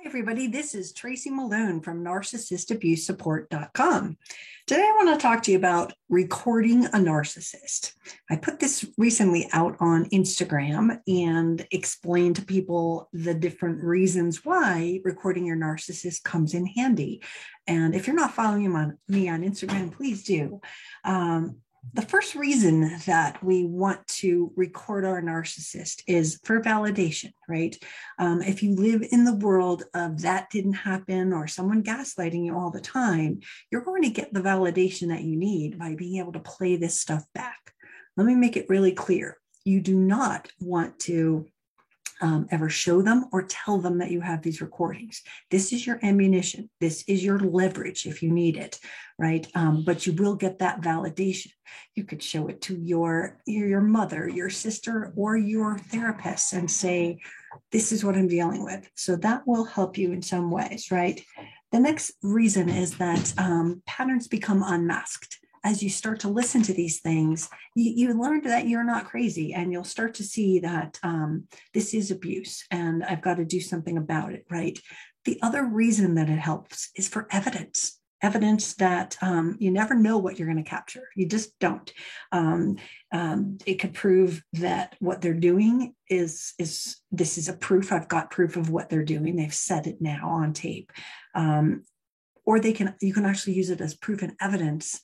Hi, everybody. This is Tracy Malone from narcissistabusesupport.com. Today, I want to talk to you about recording a narcissist. I put this recently out on Instagram and explained to people the different reasons why recording your narcissist comes in handy. And if you're not following me on Instagram, please do. Um, the first reason that we want to record our narcissist is for validation, right? Um, if you live in the world of that didn't happen or someone gaslighting you all the time, you're going to get the validation that you need by being able to play this stuff back. Let me make it really clear. You do not want to um, ever show them or tell them that you have these recordings. This is your ammunition. This is your leverage if you need it, right? Um, but you will get that validation. You could show it to your, your mother, your sister, or your therapist, and say, "This is what I'm dealing with." So that will help you in some ways, right? The next reason is that um, patterns become unmasked as you start to listen to these things, you, you learn that you're not crazy and you'll start to see that um, this is abuse and I've got to do something about it, right? The other reason that it helps is for evidence evidence that um, you never know what you're going to capture. You just don't. Um, um, it could prove that what they're doing is is this is a proof. I've got proof of what they're doing. They've said it now on tape, um, or they can you can actually use it as proof and evidence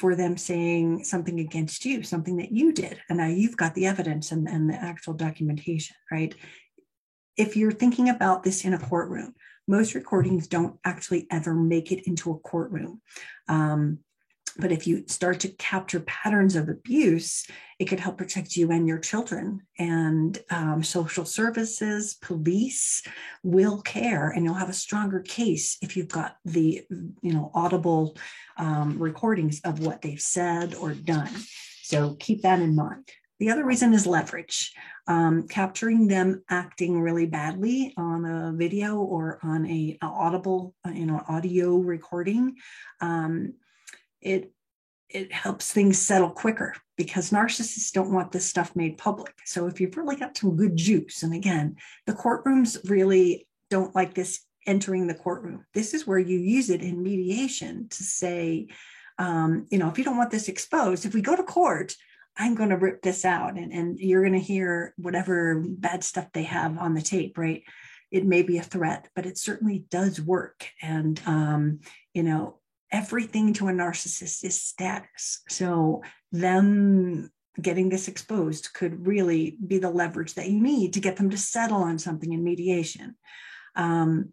for them saying something against you, something that you did. And now you've got the evidence and, and the actual documentation, right? If you're thinking about this in a courtroom, most recordings don't actually ever make it into a courtroom. Um, but if you start to capture patterns of abuse, it could help protect you and your children. And um, social services, police will care, and you'll have a stronger case if you've got the, you know, audible um, recordings of what they've said or done. So keep that in mind. The other reason is leverage. Um, capturing them acting really badly on a video or on a, a audible, you know, audio recording. Um, it it helps things settle quicker because narcissists don't want this stuff made public. So if you've really got some good juice, and again, the courtrooms really don't like this entering the courtroom. This is where you use it in mediation to say, um, you know, if you don't want this exposed, if we go to court, I'm going to rip this out and, and you're going to hear whatever bad stuff they have on the tape, right? It may be a threat, but it certainly does work. And, um, you know, everything to a narcissist is status. So, them getting this exposed could really be the leverage that you need to get them to settle on something in mediation. Um,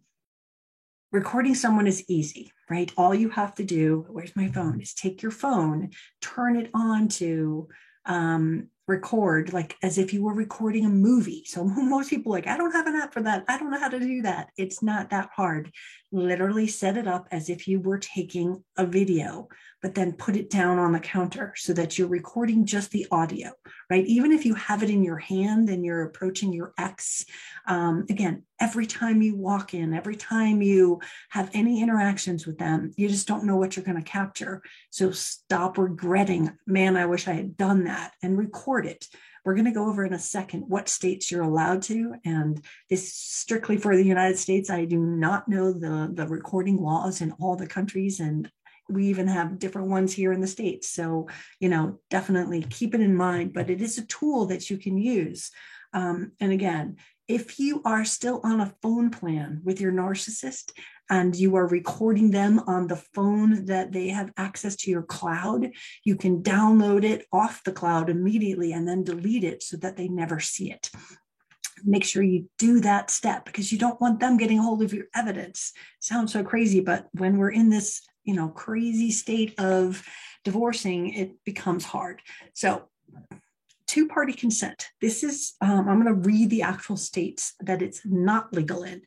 recording someone is easy, right? All you have to do, where's my phone, is take your phone, turn it on to um, record like as if you were recording a movie. So most people like, I don't have an app for that. I don't know how to do that. It's not that hard. Literally set it up as if you were taking a video, but then put it down on the counter so that you're recording just the audio, right? Even if you have it in your hand and you're approaching your ex, um, again, every time you walk in, every time you have any interactions with them, you just don't know what you're going to capture. So stop regretting, man, I wish I had done that and record it. We're going to go over in a second what states you're allowed to. And this strictly for the United States. I do not know the, the recording laws in all the countries. And we even have different ones here in the States. So, you know, definitely keep it in mind, but it is a tool that you can use. Um, and again, if you are still on a phone plan with your narcissist and you are recording them on the phone that they have access to your cloud, you can download it off the cloud immediately and then delete it so that they never see it. Make sure you do that step because you don't want them getting hold of your evidence. Sounds so crazy, but when we're in this, you know, crazy state of divorcing, it becomes hard. So two party consent. This is, um, I'm going to read the actual states that it's not legal in.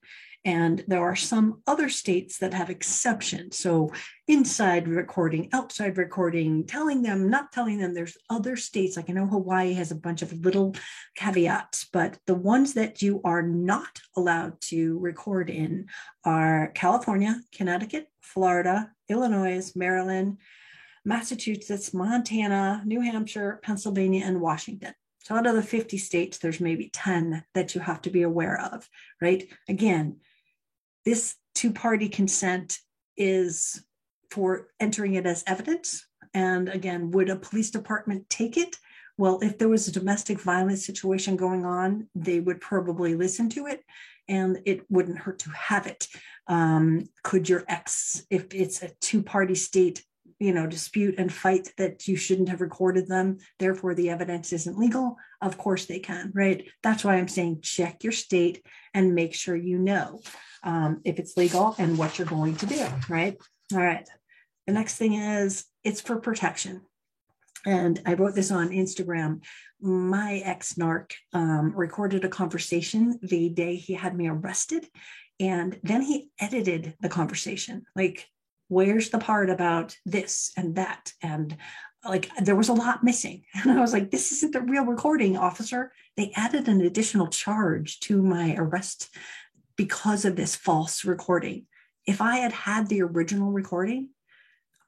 And there are some other states that have exceptions. So, inside recording, outside recording, telling them, not telling them, there's other states. Like I know Hawaii has a bunch of little caveats, but the ones that you are not allowed to record in are California, Connecticut, Florida, Illinois, Maryland, Massachusetts, Montana, New Hampshire, Pennsylvania, and Washington. So out of the 50 states, there's maybe 10 that you have to be aware of, right? Again, this two party consent is for entering it as evidence. And again, would a police department take it? Well, if there was a domestic violence situation going on, they would probably listen to it and it wouldn't hurt to have it. Um, could your ex, if it's a two party state, you know, dispute and fight that you shouldn't have recorded them, therefore the evidence isn't legal? Of course they can, right? That's why I'm saying check your state and make sure you know um, if it's legal and what you're going to do, right? All right. The next thing is it's for protection. And I wrote this on Instagram. My ex narc um, recorded a conversation the day he had me arrested. And then he edited the conversation. Like, where's the part about this and that? And like, there was a lot missing. And I was like, this isn't the real recording, officer. They added an additional charge to my arrest because of this false recording. If I had had the original recording,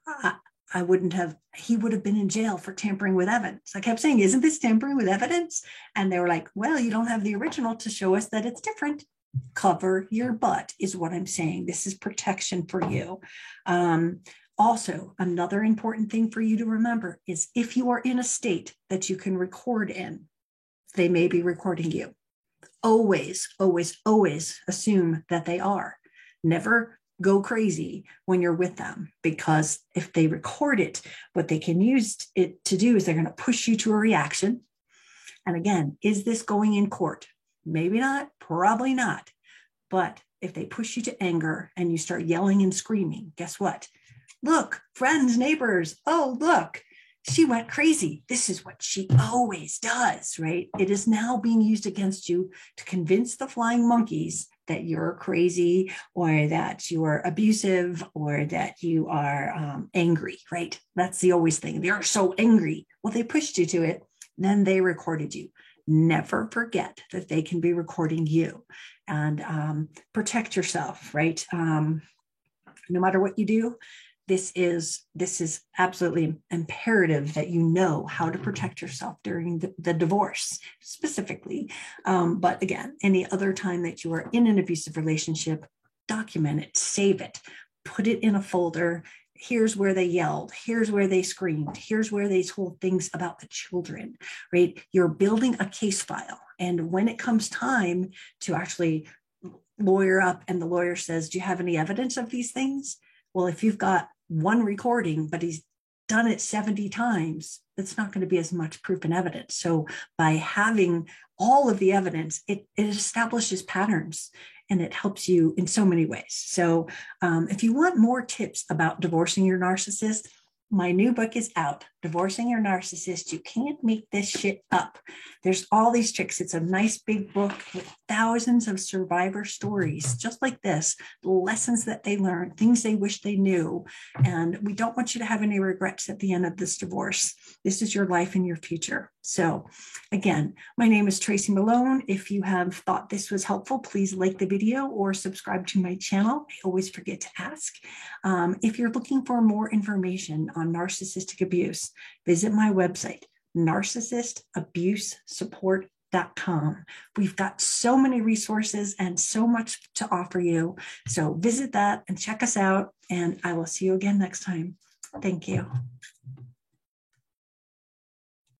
I, I wouldn't have, he would have been in jail for tampering with evidence. I kept saying, Isn't this tampering with evidence? And they were like, Well, you don't have the original to show us that it's different. Cover your butt, is what I'm saying. This is protection for you. Um, also, another important thing for you to remember is if you are in a state that you can record in, they may be recording you. Always, always, always assume that they are. Never go crazy when you're with them because if they record it, what they can use it to do is they're going to push you to a reaction. And again, is this going in court? Maybe not, probably not. But if they push you to anger and you start yelling and screaming, guess what? Look, friends, neighbors, oh, look, she went crazy. This is what she always does, right? It is now being used against you to convince the flying monkeys that you're crazy or that you are abusive or that you are um, angry, right? That's the always thing. They're so angry. Well, they pushed you to it, then they recorded you. Never forget that they can be recording you and um, protect yourself, right? Um, no matter what you do, this is this is absolutely imperative that you know how to protect yourself during the, the divorce specifically um, but again any other time that you are in an abusive relationship document it save it put it in a folder here's where they yelled here's where they screamed here's where they told things about the children right? You're building a case file. And when it comes time to actually lawyer up and the lawyer says do you have any evidence of these things? Well if you've got one recording, but he's done it 70 times, that's not going to be as much proof and evidence. So by having all of the evidence, it, it establishes patterns and it helps you in so many ways. So um, if you want more tips about divorcing your narcissist, my new book is out divorcing your narcissist you can't make this shit up. There's all these tricks. It's a nice big book with thousands of survivor stories just like this lessons that they learned things they wish they knew. And we don't want you to have any regrets at the end of this divorce. This is your life and your future. So again my name is tracy malone. If you have thought this was helpful please like the video or subscribe to my channel. I always forget to ask. Um, if you're looking for more information on on narcissistic abuse, visit my website, narcissistabusesupport.com. We've got so many resources and so much to offer you. So visit that and check us out. And I will see you again next time. Thank you.